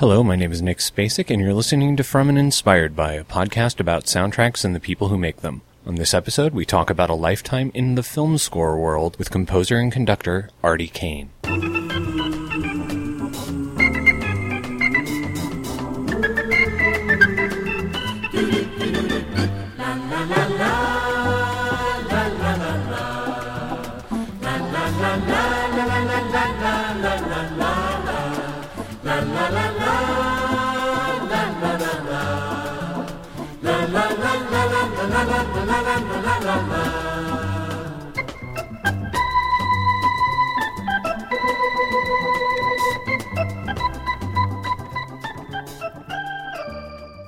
Hello, my name is Nick Spacek, and you're listening to From and Inspired by, a podcast about soundtracks and the people who make them. On this episode, we talk about a lifetime in the film score world with composer and conductor Artie Kane.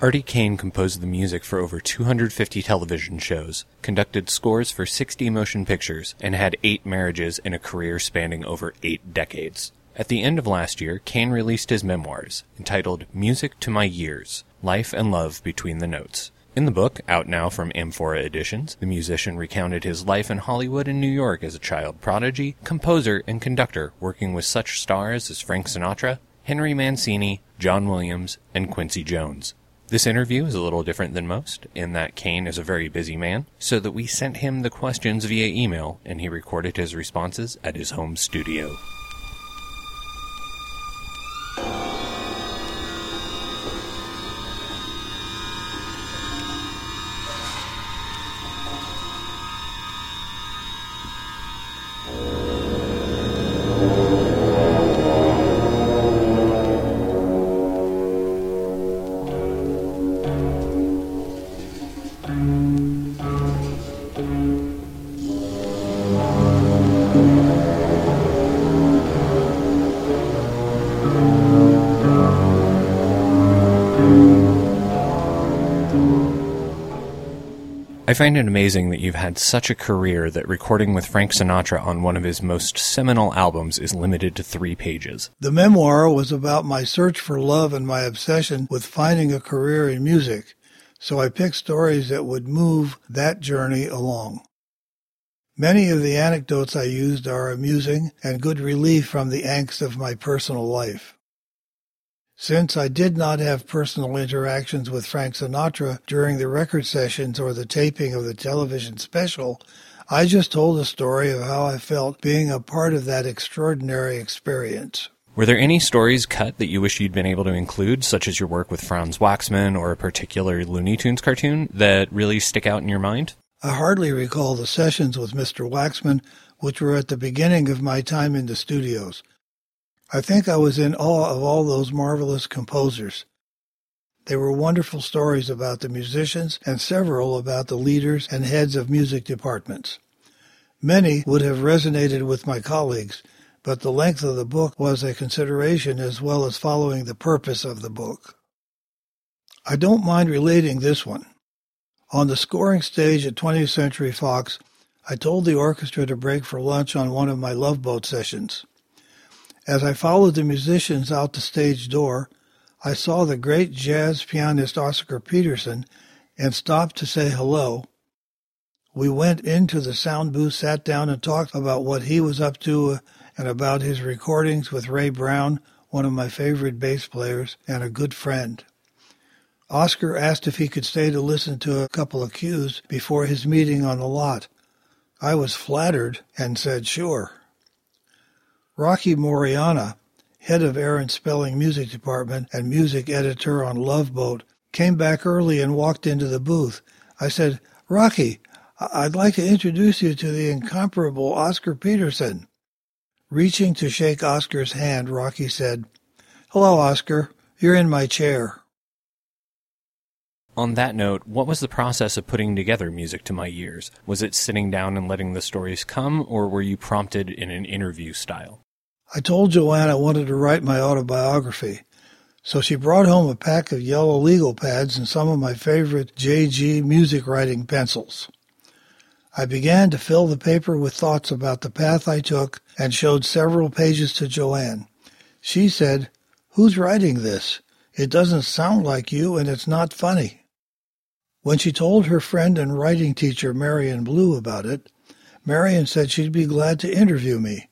Artie Kane composed the music for over 250 television shows, conducted scores for 60 motion pictures, and had eight marriages in a career spanning over eight decades. At the end of last year, Kane released his memoirs, entitled Music to My Years Life and Love Between the Notes. In the book, out now from Amphora Editions, the musician recounted his life in Hollywood and New York as a child prodigy, composer, and conductor, working with such stars as Frank Sinatra, Henry Mancini, John Williams, and Quincy Jones. This interview is a little different than most, in that Kane is a very busy man, so that we sent him the questions via email, and he recorded his responses at his home studio. I find it amazing that you've had such a career that recording with Frank Sinatra on one of his most seminal albums is limited to three pages. The memoir was about my search for love and my obsession with finding a career in music, so I picked stories that would move that journey along. Many of the anecdotes I used are amusing and good relief from the angst of my personal life. Since I did not have personal interactions with Frank Sinatra during the record sessions or the taping of the television special, I just told a story of how I felt being a part of that extraordinary experience. Were there any stories cut that you wish you'd been able to include, such as your work with Franz Waxman or a particular Looney Tunes cartoon, that really stick out in your mind? I hardly recall the sessions with Mr. Waxman, which were at the beginning of my time in the studios. I think I was in awe of all those marvelous composers. There were wonderful stories about the musicians and several about the leaders and heads of music departments. Many would have resonated with my colleagues, but the length of the book was a consideration as well as following the purpose of the book. I don't mind relating this one. On the scoring stage at 20th Century Fox, I told the orchestra to break for lunch on one of my Love Boat sessions. As I followed the musicians out the stage door, I saw the great jazz pianist Oscar Peterson and stopped to say hello. We went into the sound booth, sat down, and talked about what he was up to and about his recordings with Ray Brown, one of my favorite bass players and a good friend. Oscar asked if he could stay to listen to a couple of cues before his meeting on the lot. I was flattered and said sure. Rocky Moriana, head of Aaron Spelling Music Department and music editor on Love Boat, came back early and walked into the booth. I said, Rocky, I'd like to introduce you to the incomparable Oscar Peterson. Reaching to shake Oscar's hand, Rocky said, Hello, Oscar. You're in my chair. On that note, what was the process of putting together Music to My Years? Was it sitting down and letting the stories come, or were you prompted in an interview style? I told Joanne I wanted to write my autobiography, so she brought home a pack of yellow legal pads and some of my favorite JG music writing pencils. I began to fill the paper with thoughts about the path I took and showed several pages to Joanne. She said, Who's writing this? It doesn't sound like you and it's not funny. When she told her friend and writing teacher Marion Blue about it, Marion said she'd be glad to interview me.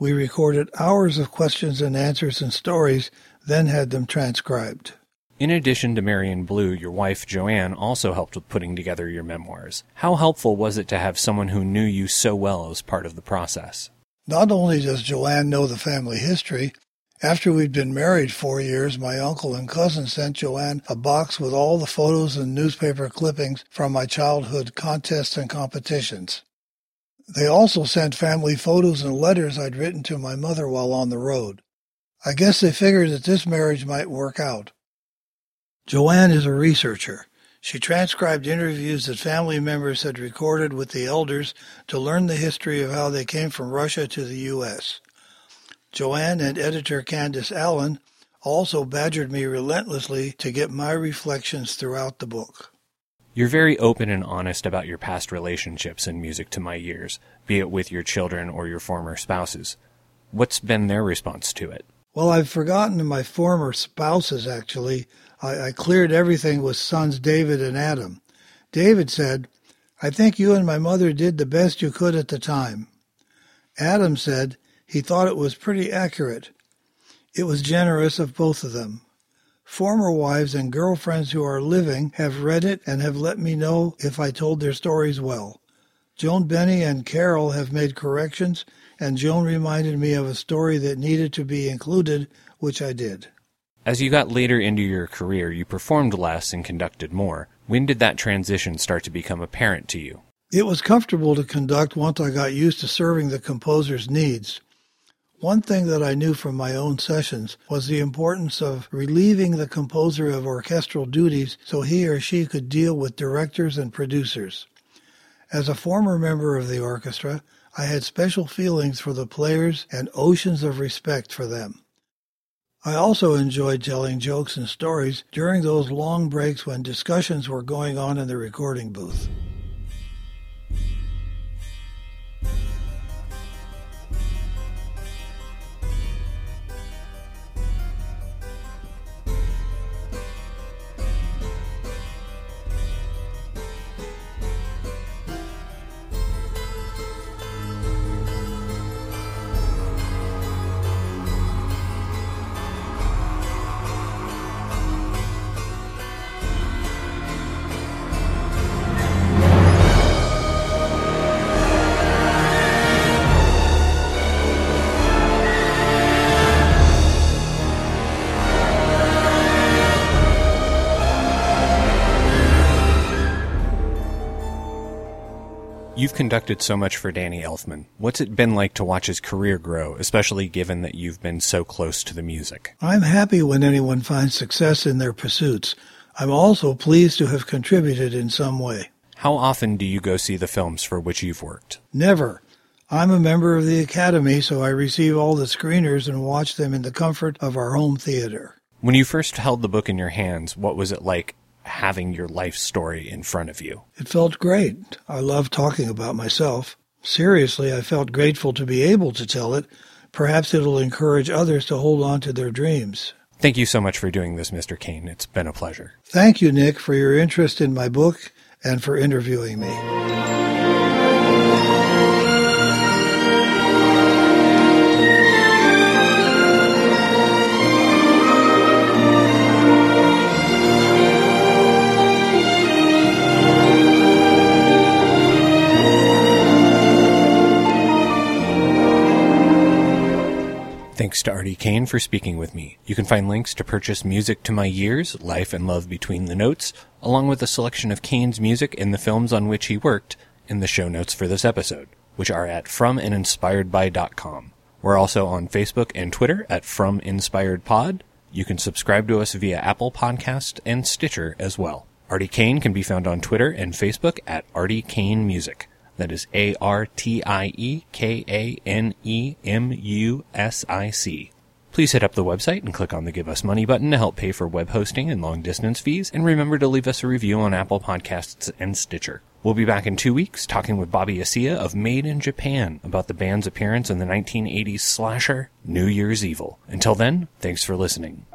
We recorded hours of questions and answers and stories then had them transcribed. In addition to Marion Blue, your wife Joanne also helped with putting together your memoirs. How helpful was it to have someone who knew you so well as part of the process? Not only does Joanne know the family history, after we'd been married four years, my uncle and cousin sent Joanne a box with all the photos and newspaper clippings from my childhood contests and competitions. They also sent family photos and letters I'd written to my mother while on the road. I guess they figured that this marriage might work out. Joanne is a researcher. She transcribed interviews that family members had recorded with the elders to learn the history of how they came from Russia to the U.S. Joanne and editor Candace Allen also badgered me relentlessly to get my reflections throughout the book. You're very open and honest about your past relationships in music to my years, be it with your children or your former spouses. What's been their response to it? Well, I've forgotten my former spouses, actually. I, I cleared everything with sons David and Adam. David said, I think you and my mother did the best you could at the time. Adam said he thought it was pretty accurate. It was generous of both of them. Former wives and girlfriends who are living have read it and have let me know if I told their stories well. Joan Benny and Carol have made corrections, and Joan reminded me of a story that needed to be included, which I did. As you got later into your career, you performed less and conducted more. When did that transition start to become apparent to you? It was comfortable to conduct once I got used to serving the composer's needs. One thing that I knew from my own sessions was the importance of relieving the composer of orchestral duties so he or she could deal with directors and producers. As a former member of the orchestra, I had special feelings for the players and oceans of respect for them. I also enjoyed telling jokes and stories during those long breaks when discussions were going on in the recording booth. You've conducted so much for Danny Elfman. What's it been like to watch his career grow, especially given that you've been so close to the music? I'm happy when anyone finds success in their pursuits. I'm also pleased to have contributed in some way. How often do you go see the films for which you've worked? Never. I'm a member of the Academy, so I receive all the screeners and watch them in the comfort of our home theater. When you first held the book in your hands, what was it like having your life story in front of you? It felt great. I love talking about myself. Seriously, I felt grateful to be able to tell it. Perhaps it'll encourage others to hold on to their dreams. Thank you so much for doing this, Mr. Kane. It's been a pleasure. Thank you, Nick, for your interest in my book and for interviewing me. Thanks to Artie Kane for speaking with me. You can find links to purchase music to my years, Life and Love Between the Notes, along with a selection of Kane's music and the films on which he worked in the show notes for this episode, which are at fromandinspiredby.com. We're also on Facebook and Twitter at From Inspired Pod. You can subscribe to us via Apple Podcast and Stitcher as well. Artie Kane can be found on Twitter and Facebook at Artie Kane Music. That is A R T I E K A N E M U S I C. Please hit up the website and click on the Give Us Money button to help pay for web hosting and long distance fees, and remember to leave us a review on Apple Podcasts and Stitcher. We'll be back in two weeks talking with Bobby Asiya of Made in Japan about the band's appearance in the 1980s slasher New Year's Evil. Until then, thanks for listening.